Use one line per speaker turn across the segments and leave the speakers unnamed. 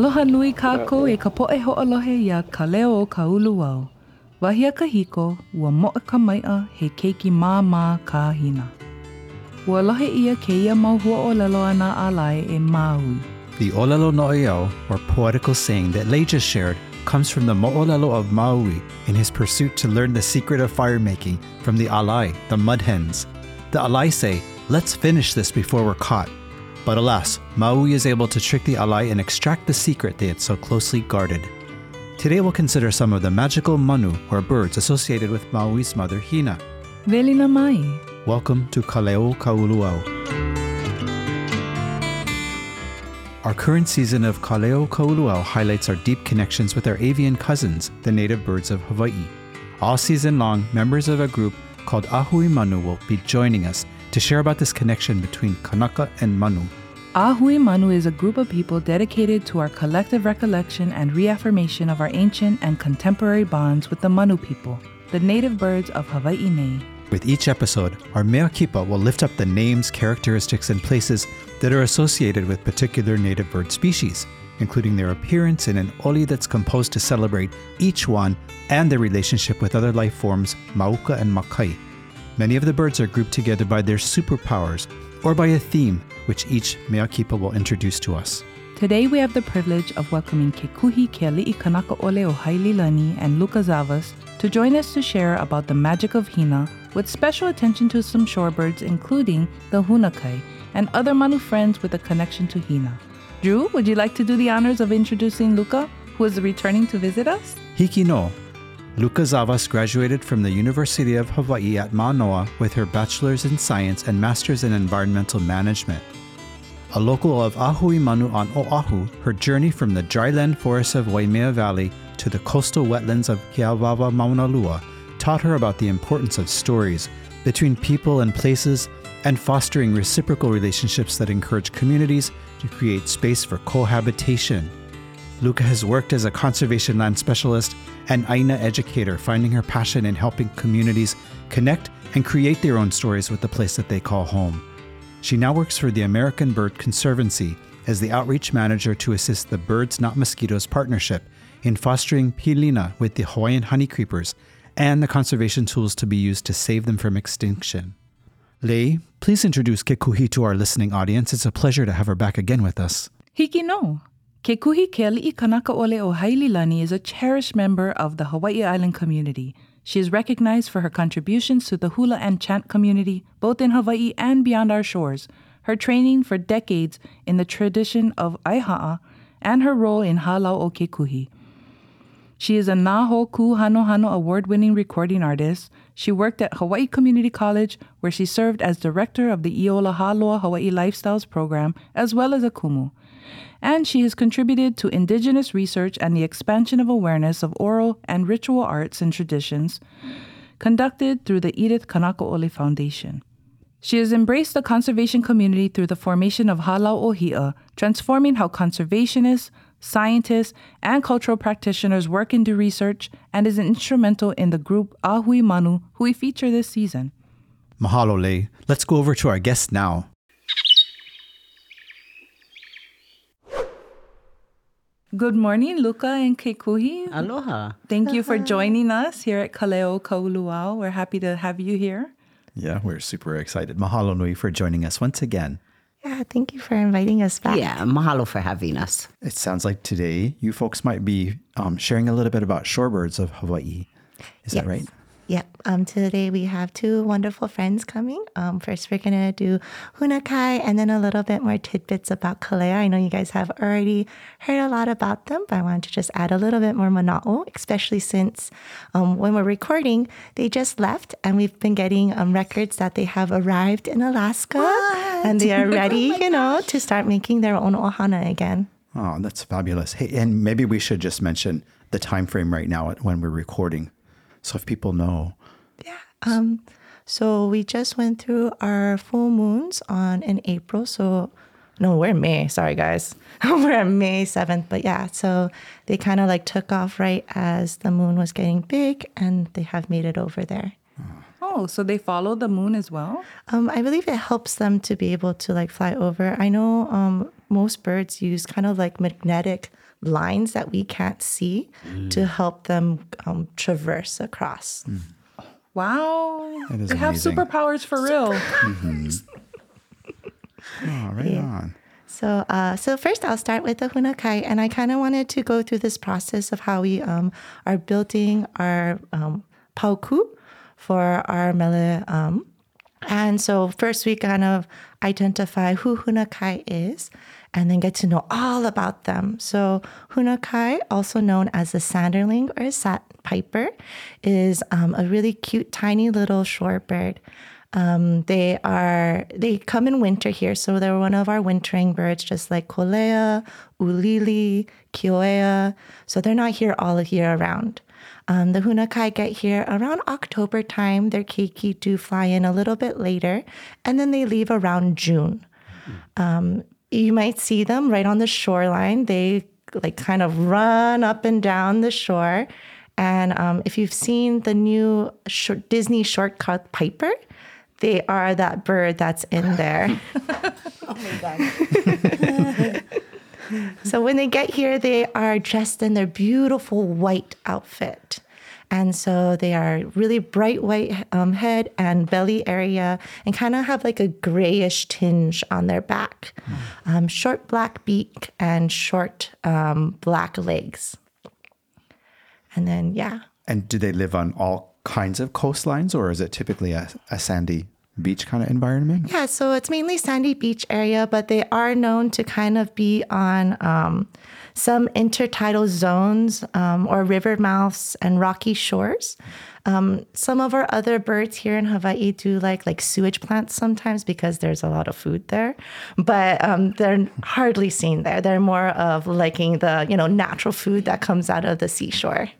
Aloha nui kākou e ka poe ho'olohe ia ka leo o ka ulu au. Wahia ka hiko, ua mo'a ka mai'a he keiki mā ka hina. Ua lohe ia ke ia mau hua o lelo ana a lai e maui.
The Olelo No'eau, or poetical saying that Lei just shared, comes from the Mo'olelo of Maui in his pursuit to learn the secret of fire making from the Alai, the mud hens. The Alai say, let's finish this before we're caught. But alas, Maui is able to trick the Alai and extract the secret they had so closely guarded. Today we'll consider some of the magical manu, or birds, associated with Maui's mother Hina.
Velina mai.
Welcome to Kaleo Kauluau. Our current season of Kaleo Kauluau highlights our deep connections with our avian cousins, the native birds of Hawaii. All season long, members of a group called Ahui Manu will be joining us to share about this connection between Kanaka and Manu.
Ahui Manu is a group of people dedicated to our collective recollection and reaffirmation of our ancient and contemporary bonds with the Manu people, the native birds of Hawaii Nei.
With each episode, our mea kipa will lift up the names, characteristics, and places that are associated with particular native bird species, including their appearance in an oli that's composed to celebrate each one and their relationship with other life forms, mauka and makai. Many of the birds are grouped together by their superpowers or by a theme, which each mea kipa will introduce to us.
Today we have the privilege of welcoming Kekuhi Keali'i Kanaka Ole o Haililani and Luka Zavas to join us to share about the magic of Hina with special attention to some shorebirds, including the hunakai and other Manu friends with a connection to Hina. Drew, would you like to do the honors of introducing Luka, who is returning to visit us?
Hiki no. Luka Zavas graduated from the University of Hawaii at Manoa with her bachelor's in science and master's in environmental management. A local of Ahui Manu on Oahu, her journey from the dryland forests of Waimea Valley to the coastal wetlands of Keawawa Mauna Lua taught her about the importance of stories between people and places and fostering reciprocal relationships that encourage communities to create space for cohabitation. Luka has worked as a conservation land specialist and Aina educator, finding her passion in helping communities connect and create their own stories with the place that they call home. She now works for the American Bird Conservancy as the outreach manager to assist the Birds Not Mosquitoes partnership in fostering pilina with the Hawaiian honeycreepers and the conservation tools to be used to save them from extinction. Lei, please introduce Kekuhi to our listening audience. It's a pleasure to have her back again with us.
Hiki no. Kekuhi Keali'i Kanaka Ole o Haililani is a cherished member of the Hawaii Island community. She is recognized for her contributions to the hula and chant community, both in Hawaii and beyond our shores, her training for decades in the tradition of Aiha'a, and her role in Halau o Kekuhi. She is a Na Hoku Hanohano award winning recording artist. She worked at Hawaii Community College, where she served as director of the Iola Haloa Hawaii Lifestyles program, as well as a kumu. And she has contributed to indigenous research and the expansion of awareness of oral and ritual arts and traditions conducted through the Edith Kanaka Ole Foundation. She has embraced the conservation community through the formation of Halau Ohia, transforming how conservationists, scientists, and cultural practitioners work do research, and is instrumental in the group Ahui Manu, who we feature this season.
Mahalo, Lei. Let's go over to our guest now.
Good morning, Luka and Kekuhi.
Aloha.
Thank you for joining us here at Kaleo Kauluau. We're happy to have you here.
Yeah, we're super excited. Mahalo Nui for joining us once again.
Yeah, thank you for inviting us back.
Yeah, mahalo for having us.
It sounds like today you folks might be um, sharing a little bit about shorebirds of Hawaii. Is that right?
Yep. Um, today we have two wonderful friends coming. Um, first, we're going to do Hunakai and then a little bit more tidbits about Kalea. I know you guys have already heard a lot about them, but I wanted to just add a little bit more mana'o, especially since um, when we're recording, they just left and we've been getting um, records that they have arrived in Alaska and they are ready, you know, to start making their own ohana again.
Oh, that's fabulous. Hey, and maybe we should just mention the time frame right now when we're recording. So if people know. Yeah.
Um, so we just went through our full moons on in April. So no, we're in May. Sorry, guys. we're on May 7th. But yeah, so they kind of like took off right as the moon was getting big and they have made it over there.
Oh, so they follow the moon as well?
Um, I believe it helps them to be able to like fly over. I know um, most birds use kind of like magnetic lines that we can't see to help them um, traverse across.
Wow.
That is
they have superpowers for real.
Oh, right on.
So, uh, so first I'll start with the hunakai, and I kind of wanted to go through this process of how we um, are building our um, pauku for our mele. Um, and so first we kind of identify who hunakai is, and then get to know all about them. So hunakai, also known as the sanderling or sandpiper, is um, a really cute, tiny little shorebird. Um, they are they come in winter here, so they're one of our wintering birds, just like kolea, ulili, kioea. So they're not here all year around. Um, the hunakai get here around October time. Their keiki do fly in a little bit later, and then they leave around June. Um, you might see them right on the shoreline. They like kind of run up and down the shore. And um, if you've seen the new short, Disney shortcut Piper, they are that bird that's in there. oh my God. so when they get here, they are dressed in their beautiful white outfit. And so they are really bright white um, head and belly area and kind of have like a grayish tinge on their back. Um, short black beak and short um, black legs. And then, yeah,
And do they live on all kinds of coastlines, or is it typically a, a sandy beach kind of environment?
Yeah, so it's mainly sandy beach area, but they are known to kind of be on um, some intertidal zones um, or river mouths and rocky shores. Um, some of our other birds here in Hawaii do like like sewage plants sometimes because there's a lot of food there, but um, they're hardly seen there. They're more of liking the you know natural food that comes out of the seashore.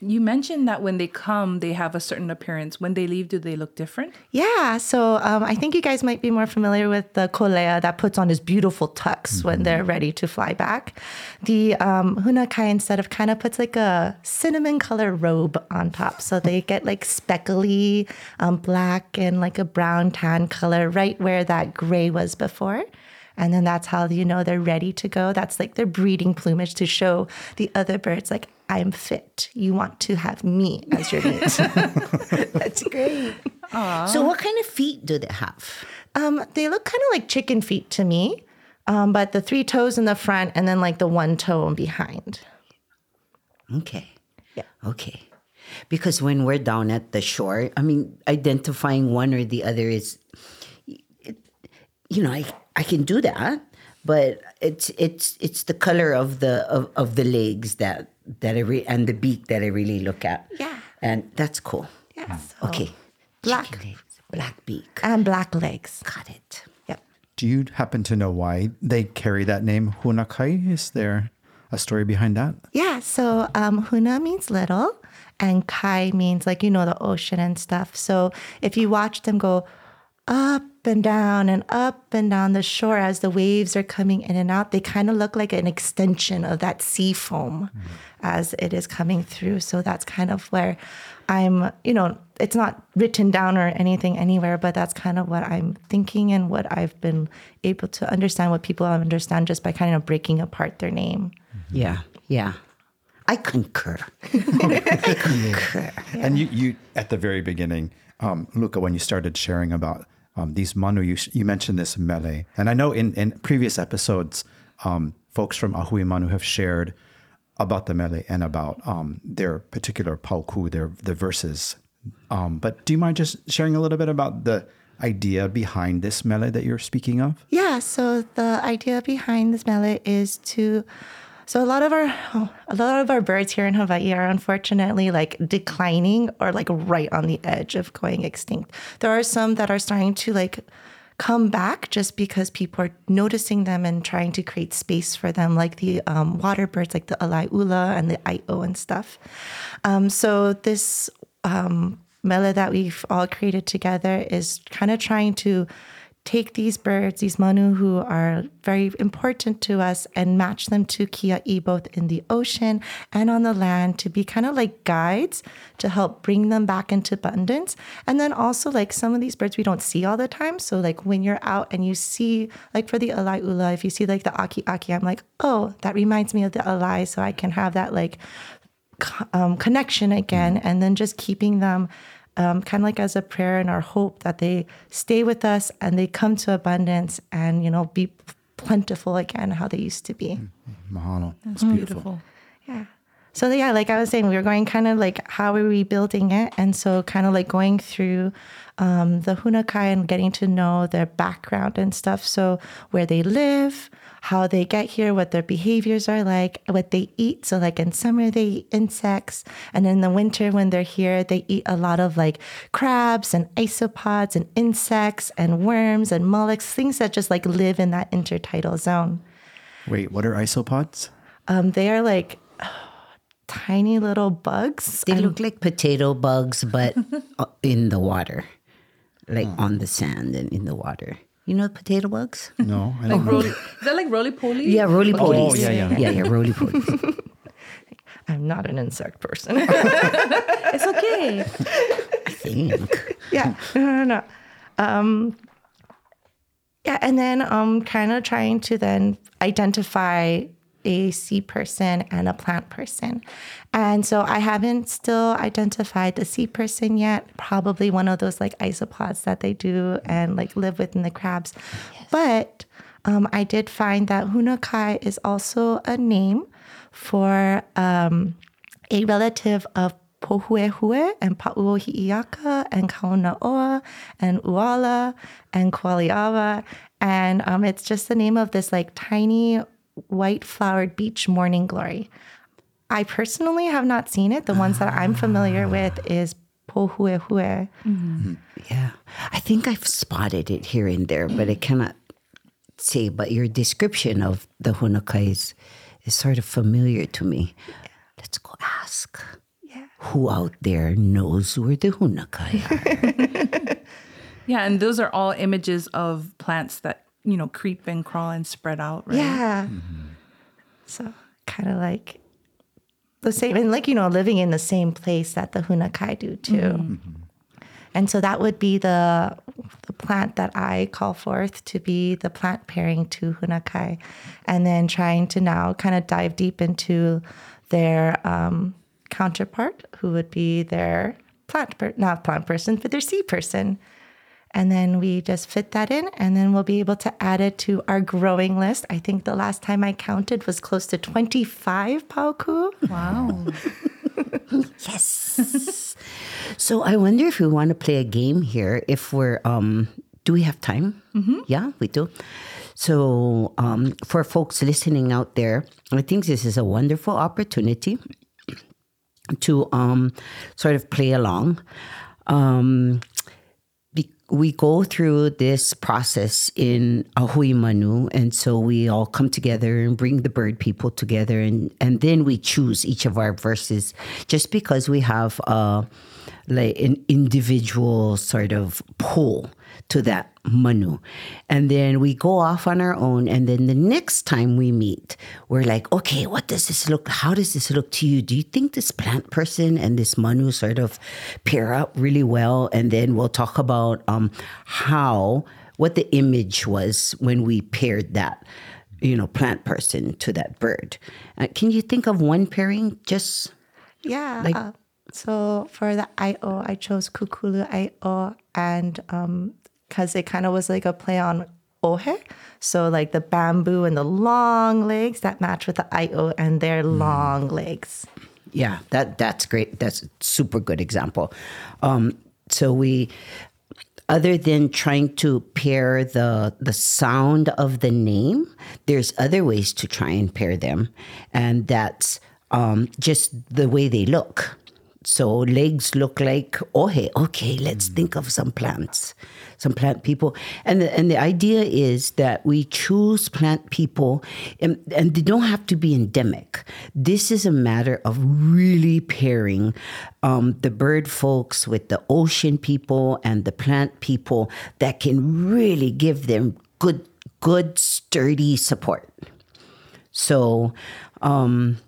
You mentioned that when they come, they have a certain appearance. When they leave, do they look different?
Yeah, so um, I think you guys might be more familiar with the kolea that puts on his beautiful tux when they're ready to fly back. The um, hunakai instead of kind of puts like a cinnamon color robe on top, so they get like speckly um, black and like a brown tan color right where that gray was before. And then that's how you know they're ready to go. That's like their breeding plumage to show the other birds, like, I'm fit. You want to have me as your mate. that's great.
So, what kind of feet do they have?
Um, they look kind of like chicken feet to me, um, but the three toes in the front and then like the one toe behind.
Okay.
Yeah.
Okay. Because when we're down at the shore, I mean, identifying one or the other is, it, you know, I, I can do that, but it's it's it's the color of the of, of the legs that that I re- and the beak that I really look at.
Yeah.
and that's cool.
Yeah. so-
Okay,
Black.
Legs, black beak.
And black legs.
Got it.
Yep.
Do you happen to know why they carry that name, Hunakai? Is there a story behind that?
Yeah. So um, huna means little, and kai means like you know the ocean and stuff. So if you watch them go up and down and up and down the shore as the waves are coming in and out, they kind of look like an extension of that sea foam as it is coming through. So that's kind of where I'm, you know, it's not written down or anything anywhere, but that's kind of what I'm thinking and what I've been able to understand, what people understand just by kind of breaking apart their name.
Yeah, yeah. I concur. I concur.
And you, you at the very beginning, um, Luka, when you started sharing about um, these manu, you, you mentioned this mele. And I know in, in previous episodes, um, folks from Ahui Manu have shared about the mele and about um, their particular pauku, their the verses. Um, but do you mind just sharing a little bit about the idea behind this mele that you're speaking of?
Yeah, so the idea behind this mele is to so a lot of our a lot of our birds here in Hawaii are unfortunately like declining or like right on the edge of going extinct. There are some that are starting to like come back just because people are noticing them and trying to create space for them, like the um, water birds, like the alaiula and the ae'o and stuff. Um, so this um, mele that we've all created together is kind of trying to take these birds, these manu who are very important to us, and match them to kia'i both in the ocean and on the land to be kind of like guides to help bring them back into abundance. And then also like some of these birds we don't see all the time. So like when you're out and you see like for the alai ula, if you see like the aki aki, I'm like, oh, that reminds me of the alai, so I can have that like um, connection again, and then just keeping them um, kind of like as a prayer and our hope that they stay with us and they come to abundance and you know be plentiful again how they used to be.
Mahalo.
That's beautiful.
Yeah. So yeah, like I was saying, we were going kind of like how are we building it, and so kind of like going through um, the Hunakai and getting to know their background and stuff. So where they live, how they get here, what their behaviors are like, what they eat. So, like in summer, they eat insects. And in the winter, when they're here, they eat a lot of like crabs and isopods and insects and worms and mollusks, things that just like live in that intertidal zone.
Wait, what are isopods?
Um, they are like tiny little bugs.
They look like potato bugs, but uh, in the water, like on the sand and in the water. You know potato bugs?
No, I don't know.
Roly, is that like roly poly?
Yeah, roly polies.
Oh, yeah, yeah.
yeah, yeah, roly polies.
I'm not an insect person.
It's okay.
I think.
yeah, no, no, no. Um, yeah, and then um, kind of trying to then identify a sea person and a plant person. And so I haven't still identified the sea person yet. Probably one of those like isopods that they do and like live within the crabs. But um, I did find that Hunakai is also a name for um, a relative of Pohuehue and Pauohi'iaka and Kaunaoa and Uala and Kualiawa. And um, it's just the name of this like tiny white flowered beach morning glory. I personally have not seen it. The ones that I'm familiar ah. with is Pohuehue. Mm-hmm.
Yeah. I think I've spotted it here and there, but I cannot say. But your description of the Hunakai is, is sort of familiar to me. Let's go ask.
Yeah.
Who out there knows where the Hunakai are?
Yeah, and those are all images of plants that, you know, creep and crawl and spread out, right?
Yeah. Mm-hmm. So kind of like the same, and like, you know, living in the same place that the Hunakai do too. Mm-hmm. Mm-hmm. And so that would be the the plant that I call forth to be the plant pairing to Hunakai. And then trying to now kind of dive deep into their um, counterpart, who would be their plant, per- not plant person, but their sea person. And then we just fit that in, and then we'll be able to add it to our growing list. I think the last time I counted was close to 25 pauku.
Wow.
yes. so I wonder if we want to play a game here. If we're, um, do we have time? Mm-hmm. Yeah, we do. So um, for folks listening out there, I think this is a wonderful opportunity to um, sort of play along. Um, be- we go through this process in Ahui Manu, and so we all come together and bring the bird people together, and, and then we choose each of our verses just because we have uh, like an individual sort of pull to that manu. And then we go off on our own. And then the next time we meet, we're like, okay, what does this look? How does this look to you? Do you think this plant person and this manu sort of pair up really well? And then we'll talk about um, how, what the image was when we paired that, you know, plant person to that bird. Uh, can you think of one pairing? Just
Yeah.
Like-
uh, so for the Ae'o, I chose Kukuluae'o, and because it kind of was like a play on Ohe. So like the bamboo and the long legs that match with the Ae'o and their long legs.
Yeah, that that's great. That's a super good example. Um, so we, other than trying to pair the the sound of the name, there's other ways to try and pair them, and that's um, just the way they look. So legs look like ohe. Okay, let's think of some plants, some plant people. And the, and the idea is that we choose plant people, and, and they don't have to be endemic. This is a matter of really pairing um, the bird folks with the ocean people and the plant people that can really give them good, good, sturdy support. So, um,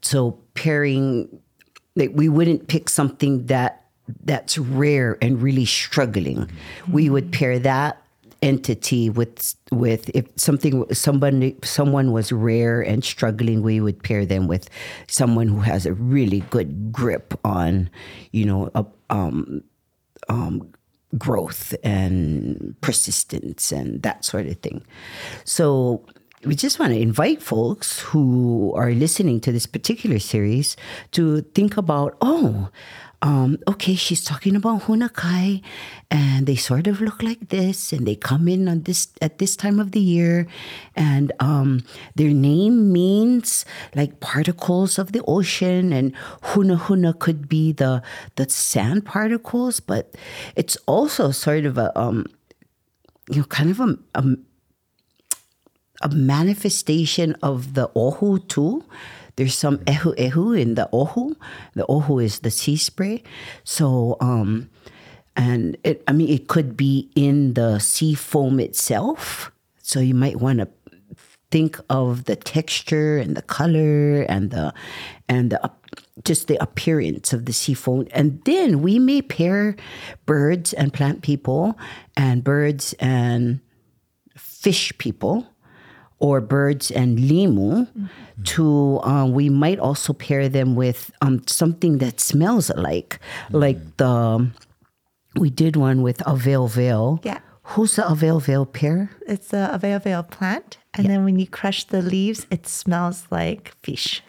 so pairing like we wouldn't pick something that that's rare and really struggling. We would pair that entity with with if something somebody someone was rare and struggling we would pair them with someone who has a really good grip on you know a, um, um, growth and persistence and that sort of thing so we just want to invite folks who are listening to this particular series to think about oh um, okay she's talking about hunakai and they sort of look like this and they come in on this at this time of the year and um, their name means like particles of the ocean and huna huna could be the the sand particles but it's also sort of a um, you know kind of a, a a manifestation of the ohu too. There's some ehu ehu in the ohu. The ohu is the sea spray. So, um, and it, I mean, it could be in the sea foam itself. So you might want to think of the texture and the color and the and the just the appearance of the sea foam. And then we may pair birds and plant people and birds and fish people or birds and limu to um, we might also pair them with um, something that smells alike like the we did one with avail veil
Yeah.
who's the avail veil pair?
It's a aveo veil plant. And then when you crush the leaves, it smells like fish.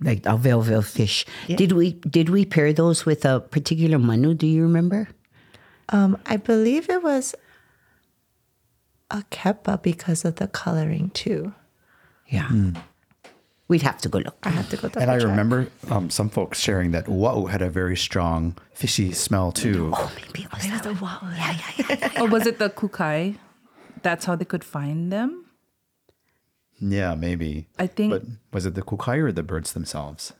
like avail veil fish. Did we did we pair those with a particular manu? Do you remember?
Um, I believe it was a kepa because of the coloring too.
yeah we'd have to go look
I have to go double
And I
check.
remember um, some folks sharing that ua'u had a very strong fishy smell too.
oh maybe it was that
the wow.
yeah yeah yeah
or was it the kukai? That's how they could find them.
Yeah, maybe.
I think
But was it the kukai or the birds themselves?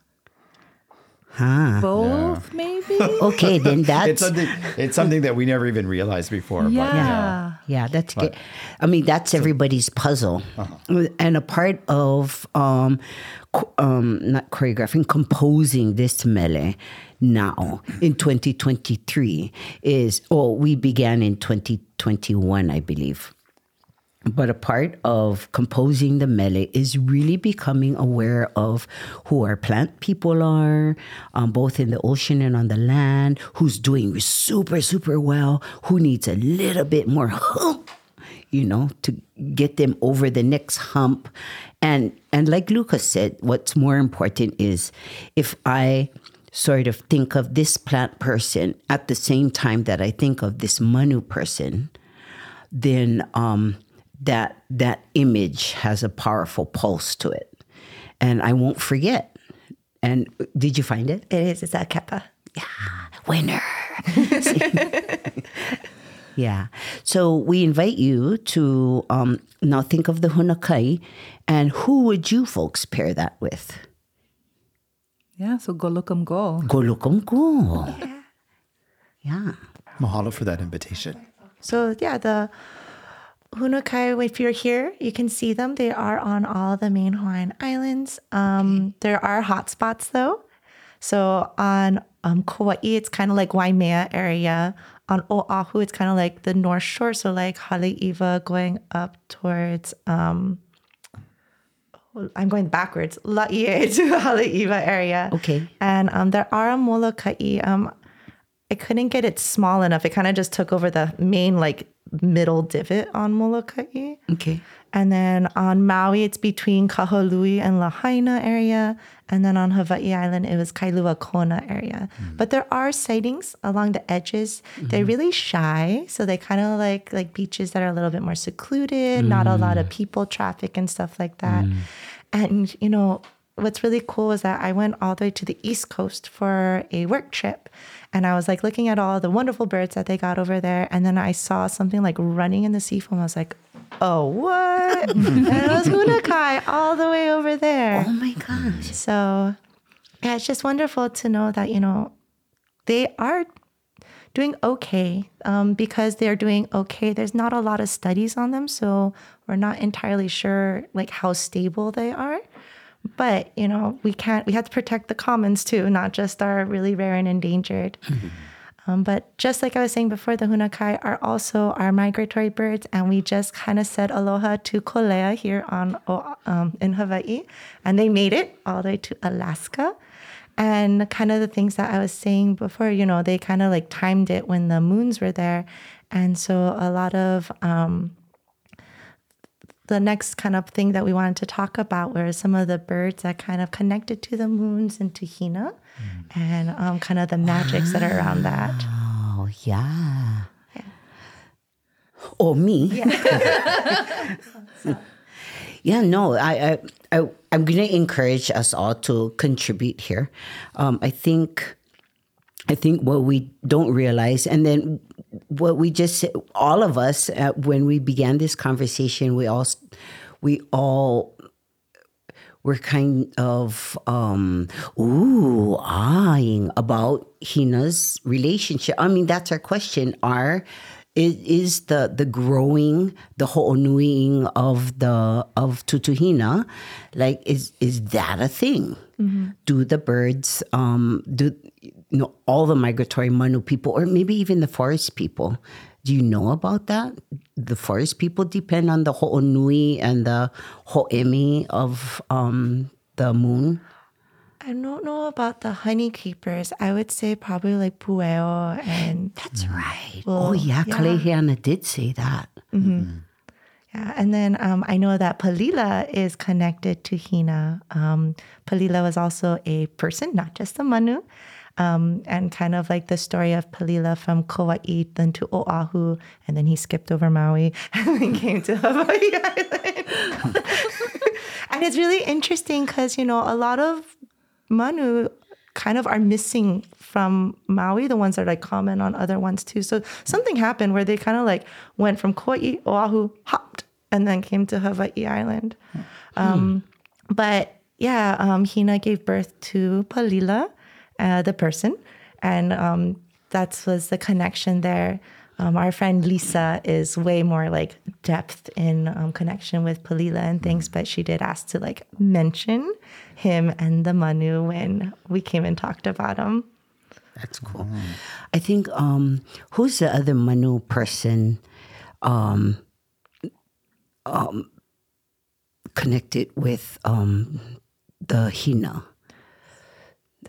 huh
both, maybe.
okay then that's
It's something. It's something that we never even realized before. But
Yeah.
Yeah.
That's good. I mean, that's everybody's puzzle, and a part of um, um, not choreographing, composing this mele now in 2023 is. Oh, we began in 2021, I believe. But a part of composing the mele is really becoming aware of who our plant people are, um, both in the ocean and on the land, who's doing super, super well, who needs a little bit more hump, you know, to get them over the next hump. And and like Lucas said, what's more important is if I sort of think of this plant person at the same time that I think of this Manu person, then um, that that image has a powerful pulse to it, and I won't forget. And did you find it?
It is. It's a Yeah,
Winner. yeah. So we invite you to um, now think of the hunakai, and who would you folks pair that with?
yeah, so go look 'em go.
Go look 'em go. Yeah.
Mahalo for that invitation.
So yeah, the Hunakai, if you're here, you can see them. They are on all the main Hawaiian islands. Um, There are hotspots though. So on um, Kauai, it's kind of like Waimea area. On Oahu, it's kind of like the North Shore. So like Haleiwa going up towards, um, I'm going backwards, Laie to Haleiwa area.
Okay.
And um, there are Molokai. Um, I couldn't get it small enough. It kind of just took over the main like middle divot on Molokai.
Okay.
And then on Maui, it's between Kahului and Lahaina area. And then on Hawaii Island, it was Kailua Kona area. Mm. But there are sightings along the edges. They're mm-hmm. really shy. So they kind of like like beaches that are a little bit more secluded, not a lot of mm. people traffic and stuff like that. Mm. And, you know, what's really cool is that I went all the way to the East Coast for a work trip. And I was like looking at all the wonderful birds that they got over there. And then I saw something like running in the sea foam. I was like, oh, what? and it was Hunakai all the way over there.
Oh my gosh.
So, yeah, it's just wonderful to know that, you know, they are doing okay um, because they're doing okay. There's not a lot of studies on them, so we're not entirely sure like how stable they are. But you know, we can't. We have to protect the commons too, not just our really rare and endangered. Um, but just like I was saying before, the hunakai are also our migratory birds, and we just kind of said aloha to Kolea here on um, in Hawaii, and they made it all the way to Alaska. And kind of the things that I was saying before, you know, they kind of like timed it when the moons were there, and so a lot of um, the next kind of thing that we wanted to talk about were some of the birds that kind of connected to the moons and to Hina and um, kind of the magics that are around that.
Oh yeah. Or me. Yeah. no, I, I, I, I'm going to encourage us all to contribute here. Um, I think, I think what we don't realize, and then what we just said, all of us, uh, when we began this conversation, we all, we all were kind of um ooh eyeing about Hina's relationship. I mean, that's our question. Are is, is the the growing, the ho'onuiing of the of Tutuhina, like is is that a thing? Do the birds um do you know all the migratory Manu people or maybe even the forest people? Do you know about that? The forest people depend on the ho'onui and the ho'emi of um, the moon.
I don't know about the honeycreepers. I would say probably like Pueo and
That's right.
Well,
oh yeah,
yeah.
Kalehiana did say that.
Yeah, and then um, I know that Palila is connected to Hina. Um, Palila was also a person, not just a manu. Um, and kind of like the story of Palila from Kauai then to Oahu, and then he skipped over Maui and then came to Hawaii Island. and it's really interesting because, you know, a lot of manu kind of are missing from Maui, the ones that like comment on other ones too. So something happened where they kind of like went from Kauai, Oahu, hopped, and then came to Hawaii Island. Um, but yeah, um, Hina gave birth to Palila, uh, the person, and um, that was the connection there. Um, our friend Lisa is way more like depth in um, connection with Palila and things, but she did ask to like mention him and the Manu when we came and talked about him.
That's cool. I think um, who's the other Manu person um, um, connected with um, the Hina?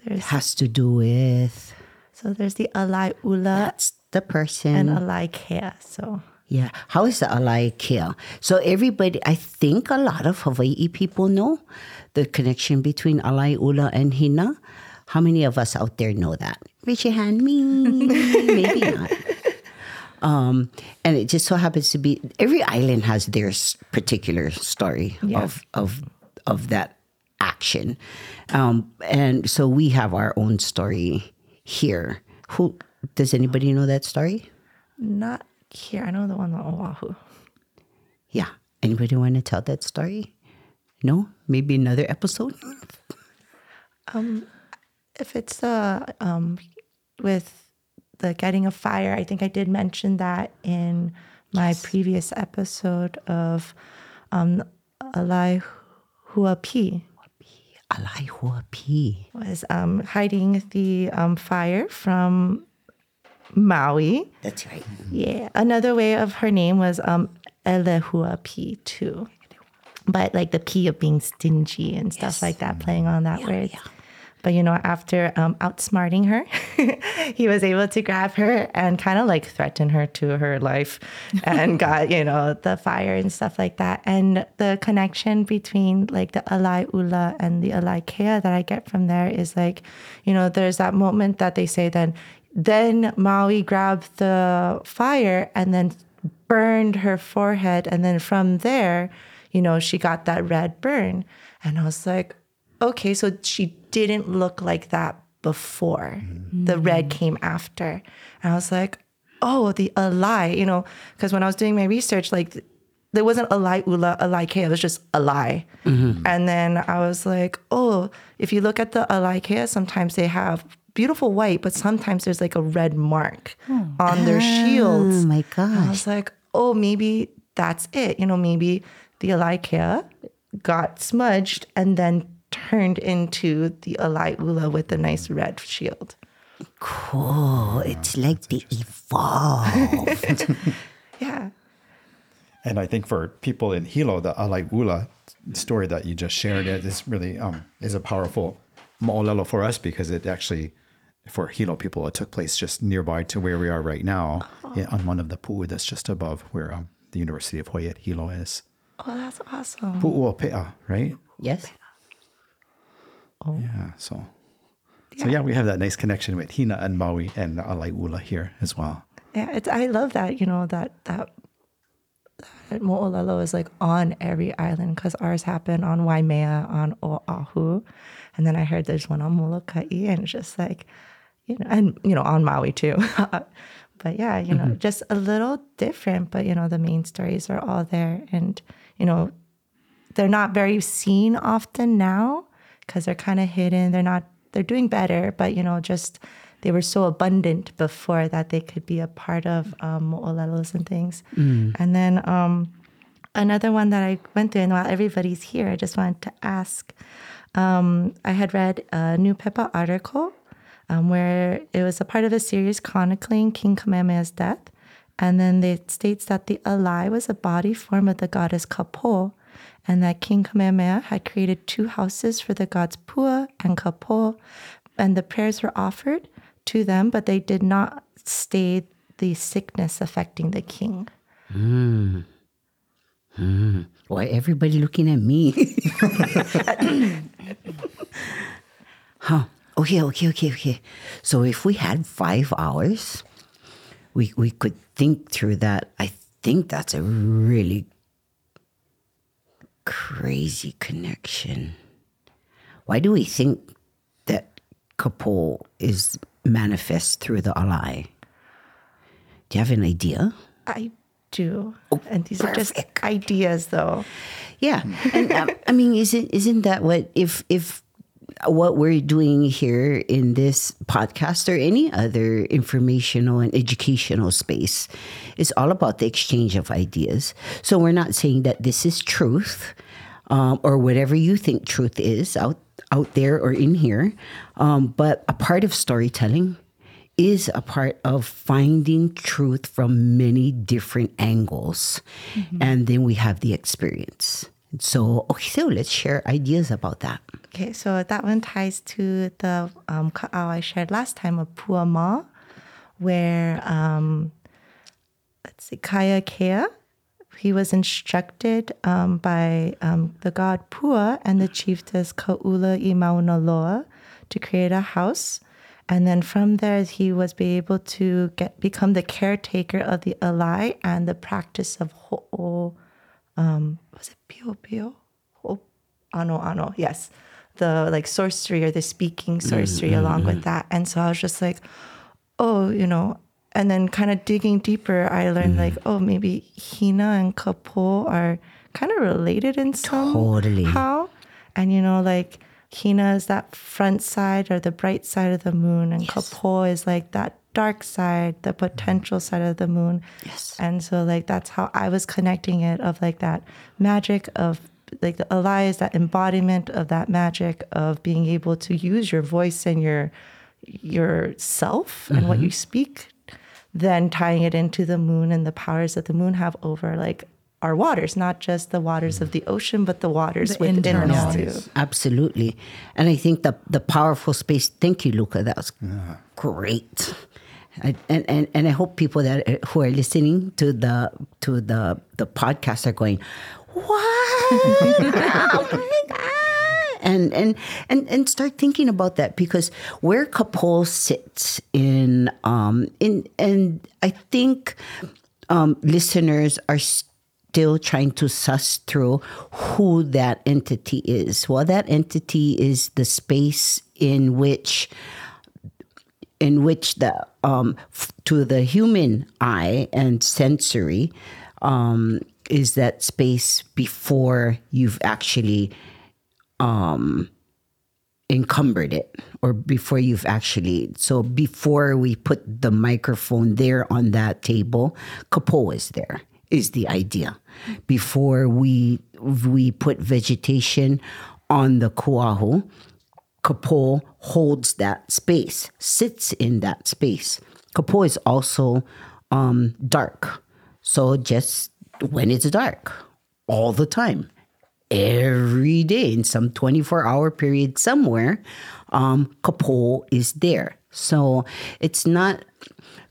There's
Has to do with
so there's the Alai Ula
that's the person.
and Alai Kea. So
Yeah. How is the Alai Kea? So everybody, I think a lot of Hawaii people know the connection between alai ula and hina. How many of us out there know that? Raise your hand. Me, maybe not. Um, and it just so happens to be every island has their particular story of of of that action, um, and so we have our own story here. Who does anybody know that story?
not here. I know the one on Oahu.
Yeah. Anybody want to tell that story? No? Maybe another episode?
If it's the um, with the getting a fire, I think I did mention that in my previous episode of um, Alai Huapi
Alai Hua Pi.
was um, hiding the um, fire from Maui.
That's right.
Yeah. Another way of her name was um Elehua P too. But like the P of being stingy and stuff like that, playing on that word. But you know, after um, outsmarting her, he was able to grab her and kind of like threaten her to her life and got, you know, the fire and stuff like that. And the connection between like the Alai Ula and the Alai Kea that I get from there is like, you know, there's that moment that they say then, then Maui grabbed the fire and then burned her forehead. And then from there, you know, she got that red burn. And I was like, okay, so she didn't look like that before. The red mm. came after. And I was like, oh, the Alai, you know, because when I was doing my research, like there wasn't Alai Ula, Alai Kea, it was just Alai. Mm-hmm. And then I was like, oh, if you look at the Alai Kea, sometimes they have beautiful white, but sometimes there's like a red mark oh, on their shields.
Oh my
And I
gosh.
was like, oh, maybe that's it. You know, maybe the Alaikea got smudged and then turned into the Alai Ula with a nice red shield.
Cool. It's like they evolved.
Yeah.
And I think for people in Hilo, the Alaiula story that you just shared is really um, is a powerful mo'olelo for us because it actually, for Hilo people, it took place just nearby to where we are right now yeah, on one of the pu'u that's just above where um, the University of Hawaii at Hilo is.
Oh, that's awesome.
Pu'uope'a, right?
yes. Oh.
Yeah, so. So yeah, we have that nice connection with Hina and Maui and Alai'ula here as well.
Yeah, it's, I love that, you know, that, that, that Mo'olelo is like on every island because ours happened on Waimea, on Oahu. And then I heard there's one on Molokai and it's just like, you know, and, you know, on Maui too. but yeah, you know, mm-hmm. just a little different, but, you know, the main stories are all there. And, you know, they're not very seen often now because they're kind of hidden. They're not, they're doing better, but you know, just they were so abundant before that they could be a part of um, mo'olelos and things. And then um, another one that I went through, and while everybody's here, I just wanted to ask. Um, I had read a New Pepa article um, where it was a part of a series chronicling King Kamehameha's death. And then it states that the Alai was a body form of the goddess Kapo, and that King Kamehameha had created two houses for the gods Pua and Kapo, and the prayers were offered to them, but they did not stay the sickness affecting the king. Hmm. Hmm.
Why everybody looking at me? huh. Okay, okay, okay, okay. So if we had five hours, we we could think through that. I think that's a really crazy connection. Why do we think that Kapo is manifest through the alai? Do you have an idea?
I do. and these are just ideas, though.
Yeah, and um, I mean, isn't isn't that what if if what we're doing here in this podcast or any other informational and educational space is all about the exchange of ideas. So we're not saying that this is truth um, or whatever you think truth is out out there or in here, um, but a part of storytelling is a part of finding truth from many different angles. And then we have the experience. So, okay, so let's share ideas about that.
Okay, so that one ties to the um, ka'au I shared last time of Puama, where, um, let's see, Kaya Kea, he was instructed um, by um, the god Pua and the chiefess Kaula i Loa to create a house. And then from there, he was be able to get become the caretaker of the alai and the practice of ho'o. Um, was it pio pio? Ho- ano ano? Yes, the like sorcery or the speaking mm-hmm, sorcery mm-hmm, along with mm-hmm. that. And so I was just like, oh, you know. And then kind of digging deeper, I learned like, oh, maybe Hina and Kapo are kind of related in some
Totally.
how. And you know, like Hina is that front side or the bright side of the moon, and Kapo is like that dark side, the mm-hmm. potential side of the moon.
Yes.
And so like that's how I was connecting it of like that magic of like the Alai is that embodiment of that magic of being able to use your voice and your yourself and what mm-hmm. you speak, then tying it into the moon and the powers that the moon have over like our waters, not just the waters of the ocean, but the waters
The
within
internal.
us too.
Absolutely. And I think the, the powerful space, thank you, Luka. That was great. And, and, and I hope people that who are listening to the to the the podcast are going, what? oh my god! And and and and start thinking about that because where Kapo sits in um in and I think um listeners are still trying to suss through who that entity is. Well, that entity is the space in which in which the um, f- to the human eye and sensory um, is that space before you've actually um, encumbered it or before you've actually so before we put the microphone there on that table kapo is there is the idea. Before we we put vegetation on the kuahu kapo holds that space sits in that space kapo is also um, dark so just when it's dark all the time every day in some 24 hour period somewhere, um, Kapo is there. So it's not,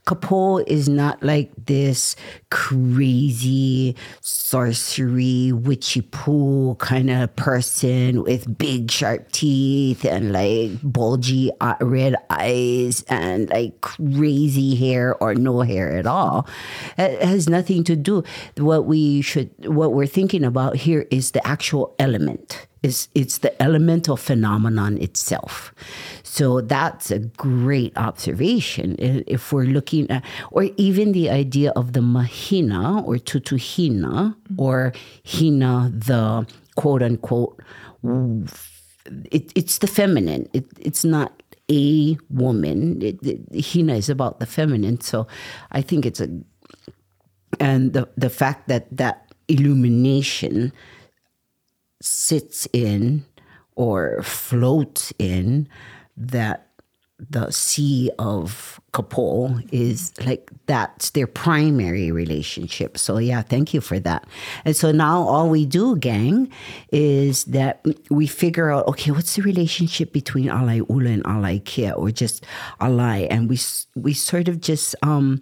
Kapo is not like this crazy sorcery, witchy poo kind of person with big sharp teeth and like bulgy uh, red eyes and like crazy hair or no hair at all. It has nothing to do. What we should, what we're thinking about here is the actual element. Is it's the elemental phenomenon itself. So that's a great observation. If we're looking at, or even the idea of the mahina or tutuhina mm-hmm. or hina, the quote unquote, it, it's the feminine. It, it's not a woman. It, it, hina is about the feminine. So I think it's a, and the, the fact that that illumination sits in or floats in that the sea of Kapo is like that's their primary relationship. So yeah, thank you for that. And so now all we do, gang, is that we figure out okay, what's the relationship between Alaiula and Alai Kea, or just Alai, and we we sort of just um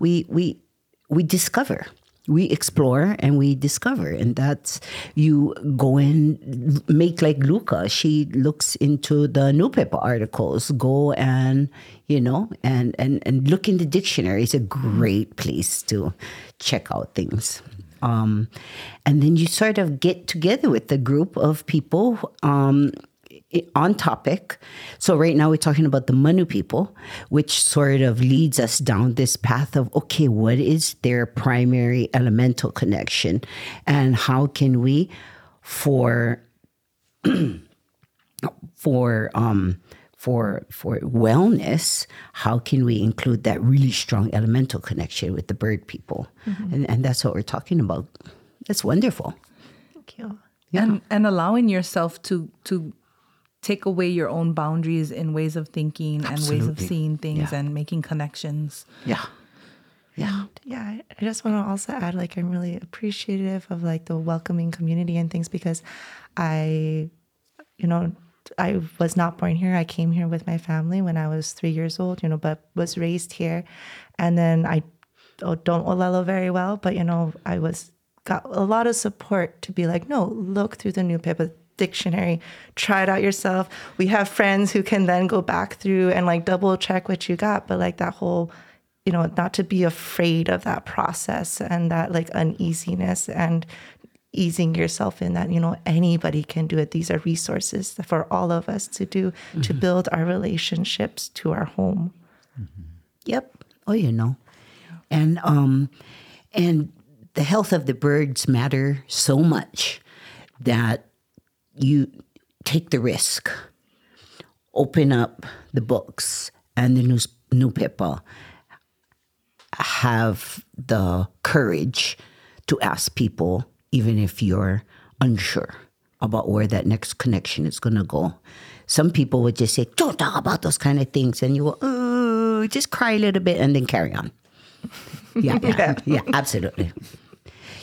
we we we discover we explore and we discover. And that's you go and make like Luka. She looks into the newspaper articles. Go and you know and and and look in the dictionary it's a great place to check out things. Um, and then you sort of get together with a group of people um, on topic. So right now we're talking about the Manu people, which sort of leads us down this path of okay, what is their primary elemental connection, and how can we, for for um for for wellness, how can we include that really strong elemental connection with the bird people, and and that's what we're talking about. That's wonderful.
Thank you. Yeah.
and and allowing yourself to to take away your own boundaries in ways of thinking and ways of seeing things
Yeah.
and making connections.
Yeah, yeah.
yeah I- i just want to also add like i'm really appreciative of like the welcoming community and things because i you know i was not born here i came here with my family when i was three years old you know but was raised here and then i oh, don't olelo very well but you know i was got a lot of support to be like no look through the new paper dictionary try it out yourself we have friends who can then go back through and like double check what you got but like that whole you know, not to be afraid of that process and that like uneasiness and easing yourself in that, you know, anybody can do it. These are resources for all of us to do to build our relationships to our home.
Yep. Oh, you know. And um and the health of the birds matter so much that you take the risk. Open up the books and the news newspaper. Have the courage to ask people, even if you're unsure about where that next connection is going to go. Some people would just say, "Don't talk about those kind of things," and you will, "Oh, just cry a little bit and then carry on." Yeah, yeah, yeah, absolutely.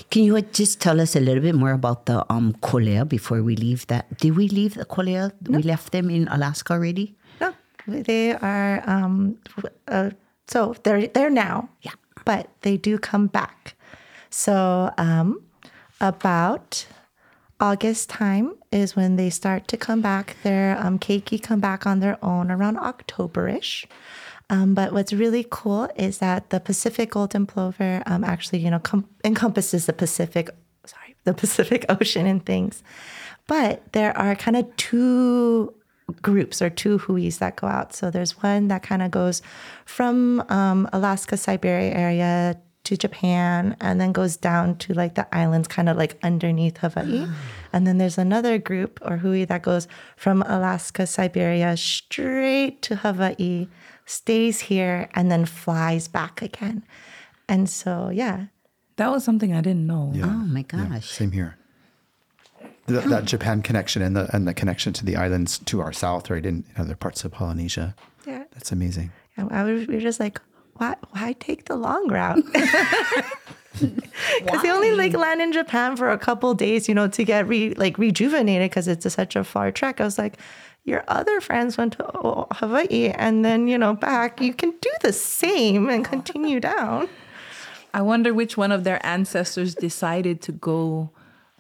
Can you just tell us a little bit more about the um kolea before we leave that? Did we leave the kolea? We left them in Alaska already.
No, they are. Um, uh, so they're there now.
Yeah.
but they do come back. So um, about August time is when they start to come back. Their um, keiki come back on their own around Octoberish. Um, but what's really cool is that the Pacific golden plover um, actually, you know, com- encompasses the Pacific, sorry, the Pacific Ocean and things. But there are kind of two groups or two huis that go out. So there's one that kind of goes from um, Alaska, Siberia area to Japan and then goes down to like the islands, kind of like underneath Hawaii. and then there's another group or hui that goes from Alaska, Siberia straight to Hawaii, stays here, and then flies back again. And so, yeah.
That was something I didn't know.
Oh my
Yeah,
gosh.
same here. Th- that Japan connection and the and the connection to the islands to our south, right, in other parts of Polynesia.
Yeah.
That's amazing.
And I was, we were just like, why, why take the long route? Because they only like land in Japan for a couple days, you know, to get re, like rejuvenated because it's a, such a far trek. I was like, your other friends went to Hawaii and then, you know, back. You can do the same and continue down.
I wonder which one of their ancestors decided to go,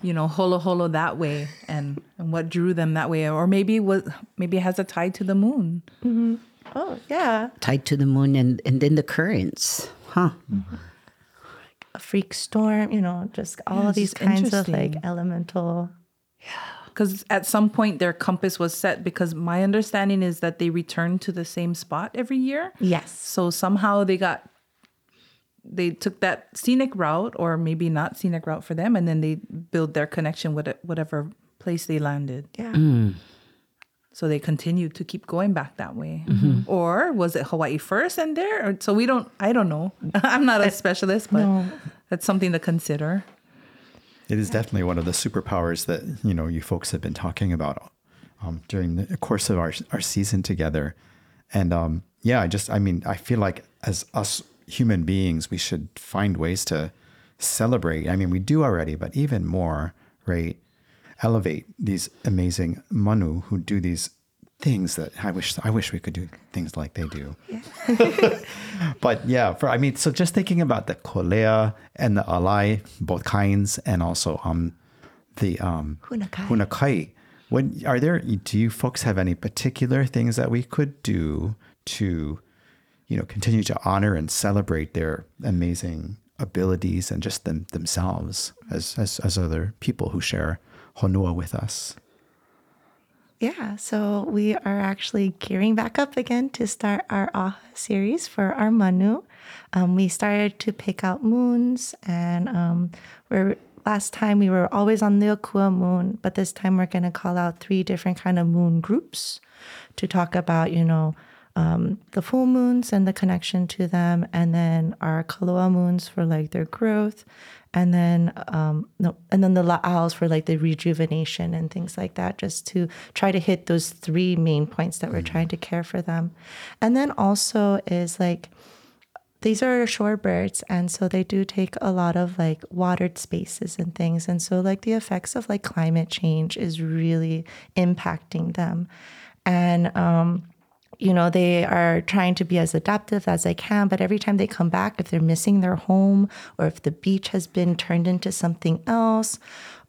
you know, holo holo that way, and, and what drew them that way, or maybe it was maybe it has a tie to the moon. Mm-hmm.
Oh, yeah.
Tied to the moon and, and then the currents. Huh.
A freak storm, you know, just all
Yeah,
of these kinds of like
elemental.
elemental.
Because at some point their compass was set. Because my understanding is that they return to the same spot every year.
Yes.
So somehow they got they took that scenic route, or maybe not scenic route for them, and then they build their connection with it, whatever place they landed.
Yeah. Mm.
So they continued to keep going back that way. Mm-hmm. Mm-hmm. Or was it Hawaii first and there? So we don't, I don't know. I'm not a specialist, but
no.
that's something to consider.
It is definitely one of the superpowers that you know you folks have been talking about um, during the course of our our season together, and um, yeah, I just I mean I feel like as us human beings we should find ways to celebrate. I mean we do already, but even more, right? Elevate these amazing manu who do these things that I wish I wish we could do things like they do. but yeah, for I mean, so just thinking about the kolea and the alai, both kinds, and also um the um
Hunakai.
hunakai. When are there? Do you folks have any particular things that we could do to, you know, continue to honor and celebrate their amazing abilities and just them themselves as as as other people who share honua with us?
Yeah, so we are actually gearing back up again to start our AHA series for our Manu. Um, we started to pick out moons, and um, we're last time we were always on the Akua moon, but this time we're going to call out three different kind of moon groups to talk about, you know, um, the full moons and the connection to them, and then our Kaloa moons for like their growth, and then um, no, and then the La'aus for like the rejuvenation and things like that, just to try to hit those three main points that we're trying to care for them, and then also is like these are shorebirds and so they do take a lot of like watered spaces and things. And so like the effects of like climate change is really impacting them. And um you know they are trying to be as adaptive as they can but every time they come back if they're missing their home or if the beach has been turned into something else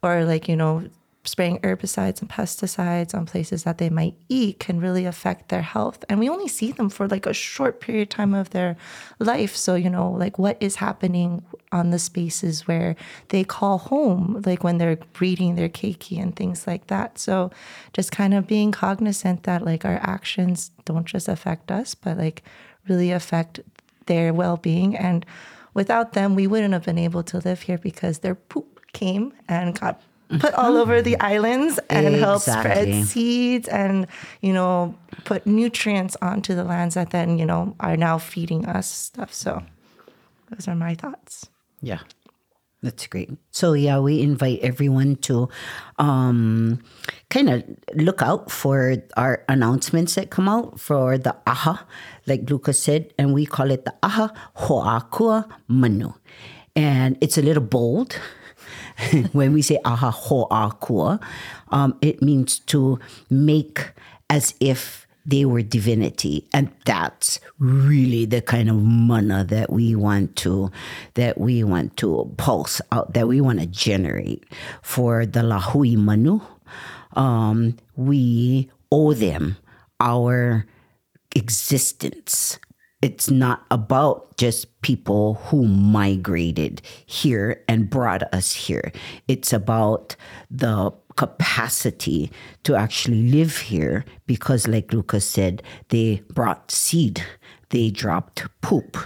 or like you know spraying herbicides and pesticides on places that they might eat can really affect their health. And we only see them for like a short period of time of their life. So, you know, like what is happening on the spaces where they call home, like when they're breeding their keiki and things like that. So, just kind of being cognizant that like our actions don't just affect us, but like really affect their well being. And without them, we wouldn't have been able to live here because their poop came and got put all over the islands and help spread seeds and you know put nutrients onto the lands that then you know are now feeding us stuff so those are my thoughts
Yeah. That's great. So yeah, we invite everyone to um, kind of look out for our announcements that come out for the AHA, like Lucas said, and we call it the AHA Ho'akua Manu. And it's a little bold. when we say AHA Ho'akua, um, it means to make as if they were divinity. And that's really the kind of mana that we want to that we want to pulse out that we want to generate for the lahui manu. Um, we owe them our existence it's not about just people who migrated here and brought us here. It's about the capacity to actually live here because, like Lucas said, they brought seed, they dropped poop.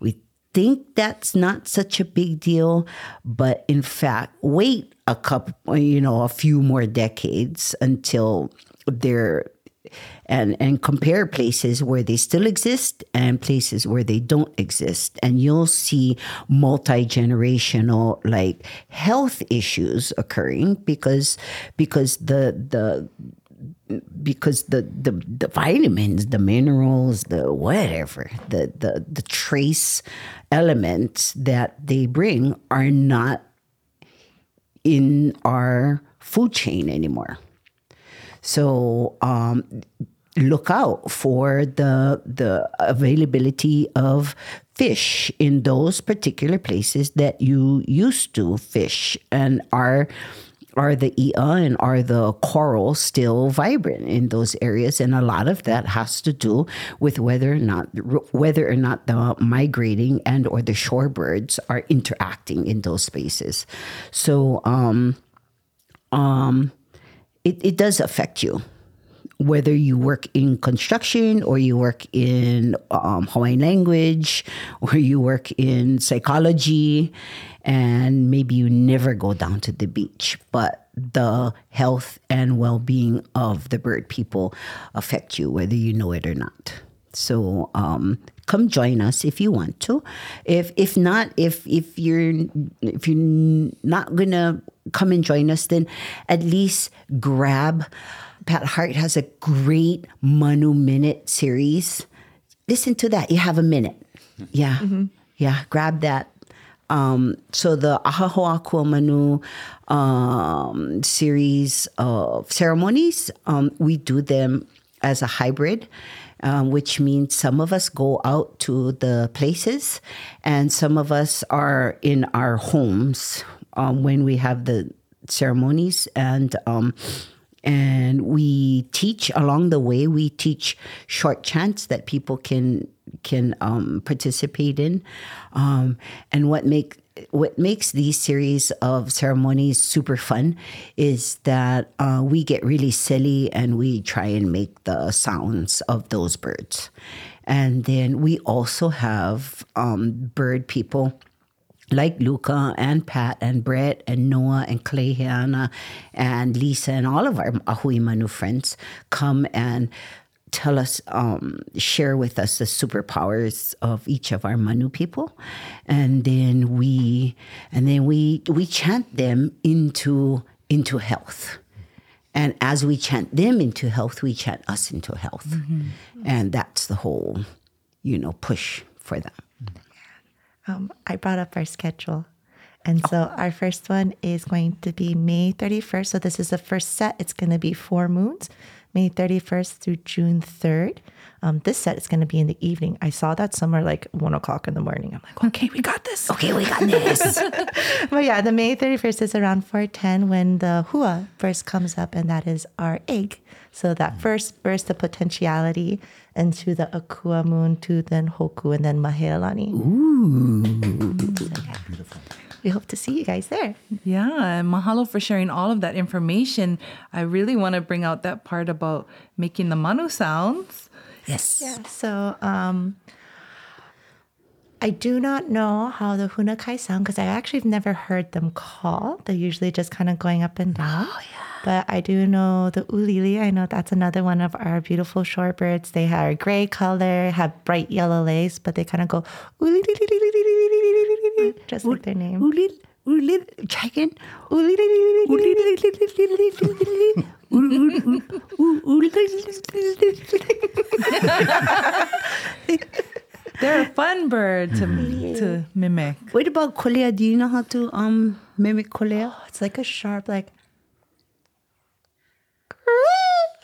We think that's not such a big deal, but in fact, wait a couple, you know, a few more decades until they're and and compare places where they still exist and places where they don't exist and you'll see multi-generational like health issues occurring because because the the because the, the the vitamins, the minerals, the whatever, the the the trace elements that they bring are not in our food chain anymore. So um, look out for the the availability of fish in those particular places that you used to fish and are are the ea and are the coral still vibrant in those areas. And a lot of that has to do with whether or not whether or not the migrating and or the shorebirds are interacting in those spaces. So um um it, it does affect you whether you work in construction or you work in um, Hawaiian language or you work in psychology, and maybe you never go down to the beach, but the health and well being of the bird people affect you, whether you know it or not. So, um, come join us if you want to. If if not, if if you're if you're not gonna come and join us, then at least grab Pat Hart has a great Manu Minute series. Listen to that. You have a minute. Yeah. Yeah. Grab that. Um, so the Ahahoakua Manu um, series of ceremonies, um, we do them as a hybrid. Um, which means some of us go out to the places and some of us are in our homes um, when we have the ceremonies and um, and we teach along the way. We teach short chants that people can can um, participate in. Um, and what make what makes these series of ceremonies super fun is that uh, we get really silly and we try and make the sounds of those birds. And then we also have um, bird people like Luka and Pat and Brett and Noah and Clayhana and Lisa and all of our Ahui Manu friends come and tell us, um, share with us the superpowers of each of our Manu people, and then we, and then we we chant them into into health. And as we chant them into health, we chant us into health. And that's the whole, you know, push for them.
um, I brought up our schedule. And so our first one is going to be May 31st. So this is the first set. It's going to be four moons, May 31st through June 3rd. Um, this set is going to be in the evening. I saw that somewhere like one o'clock in the morning. I'm like, okay, we got this.
Okay, we got this.
But yeah, the May 31st is around 410 when the hua first comes up, and that is our egg. So that first burst of potentiality into the Akua moon to then Hoku and then Mahealani. Ooh. We hope to see you guys there.
Yeah, and mahalo for sharing all of that information. I really want to bring out that part about making the manu sounds.
yes.
Yeah. So um, I do not know how the hunakai sound because I actually have never heard them call. They're usually just kind of going up and down. Oh, yeah. But I do know the ulili. I know that's another one of our beautiful shorebirds. They are gray color, have bright yellow legs, but they kind of go ulili, just like their name.
Ulil, ulil, chicken.
They're a fun bird to, to mimic.
What about kolea? Do you know how to um mimic kolea?
It's like a sharp, like.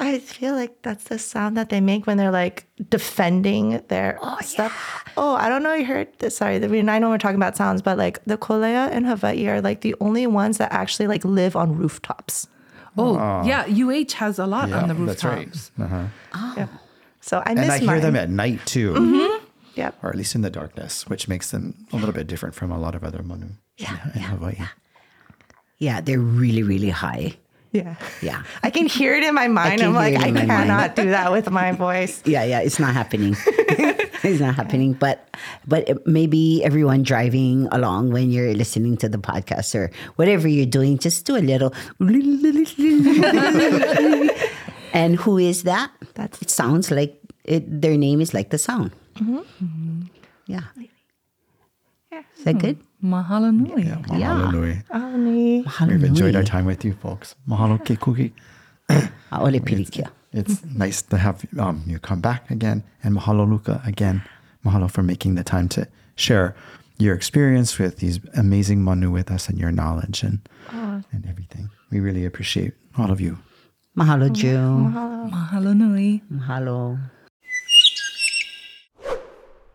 I feel like that's the sound that they make when they're like defending their stuff. Oh, I don't know. You heard this? Sorry, I mean I know we're talking about sounds, but like the kolea in Hawaii are like the only ones that actually like live on rooftops.
Oh, yeah, UH has a lot on the
that's
rooftops.
right. Uh-huh.
Yeah. So I
And
miss
I hear
mine.
them at night too.
Mm-hmm.
Yep.
or at least in the darkness, which makes them a little bit different from a lot of other manu
Yeah,
in, in Hawaii.
Yeah, they're really, really high.
Yeah.
Yeah.
I can hear it in my mind. I'm like, I
my mind.
cannot do that with my voice.
Yeah, yeah, it's not happening. it's not happening. But but maybe everyone driving along when you're listening to the podcast or whatever you're doing, just do a little. and who is that?
That's-
it sounds like it. Their name is like the sound. Mm-hmm. Yeah. Mm-hmm. Is that good?
Mahalo nui.
Yeah, Mahalo nui.
Oh, me.
We've enjoyed our time with you folks. Mahalo Kekuhi.
Aole pilikia.
It's nice to have um, you come back again. And mahalo Luka again. Mahalo for making the time to share your experience with these amazing manu with us and your knowledge and and everything. We really appreciate all of you.
Mahalo, June.
Mahalo nui.
Mahalo.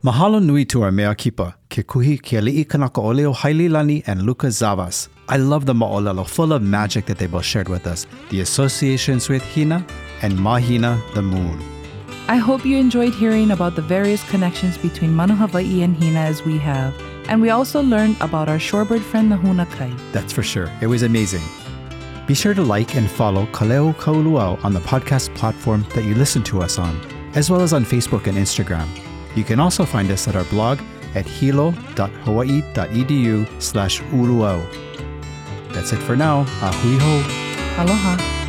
Mahalo nui to our mea kipa, Kekuhi ke kanaka ole o Haililani and Luka Zavas. I love the mo'olelo full of magic that they both shared with us, the associations with Hina and Mahina, the moon.
I hope you enjoyed hearing about the various connections between Manu Hawaii and Hina as we have. And we also learned about our shorebird friend, the Hunakai.
That's for sure. It was amazing. Be sure to like and follow Kaleo Kauluau on the podcast platform that you listen to us on, as well as on Facebook and Instagram. You can also find us at our blog at hilo.hawaii.edu slash uluau. That's it for now. Ahui ho.
Aloha.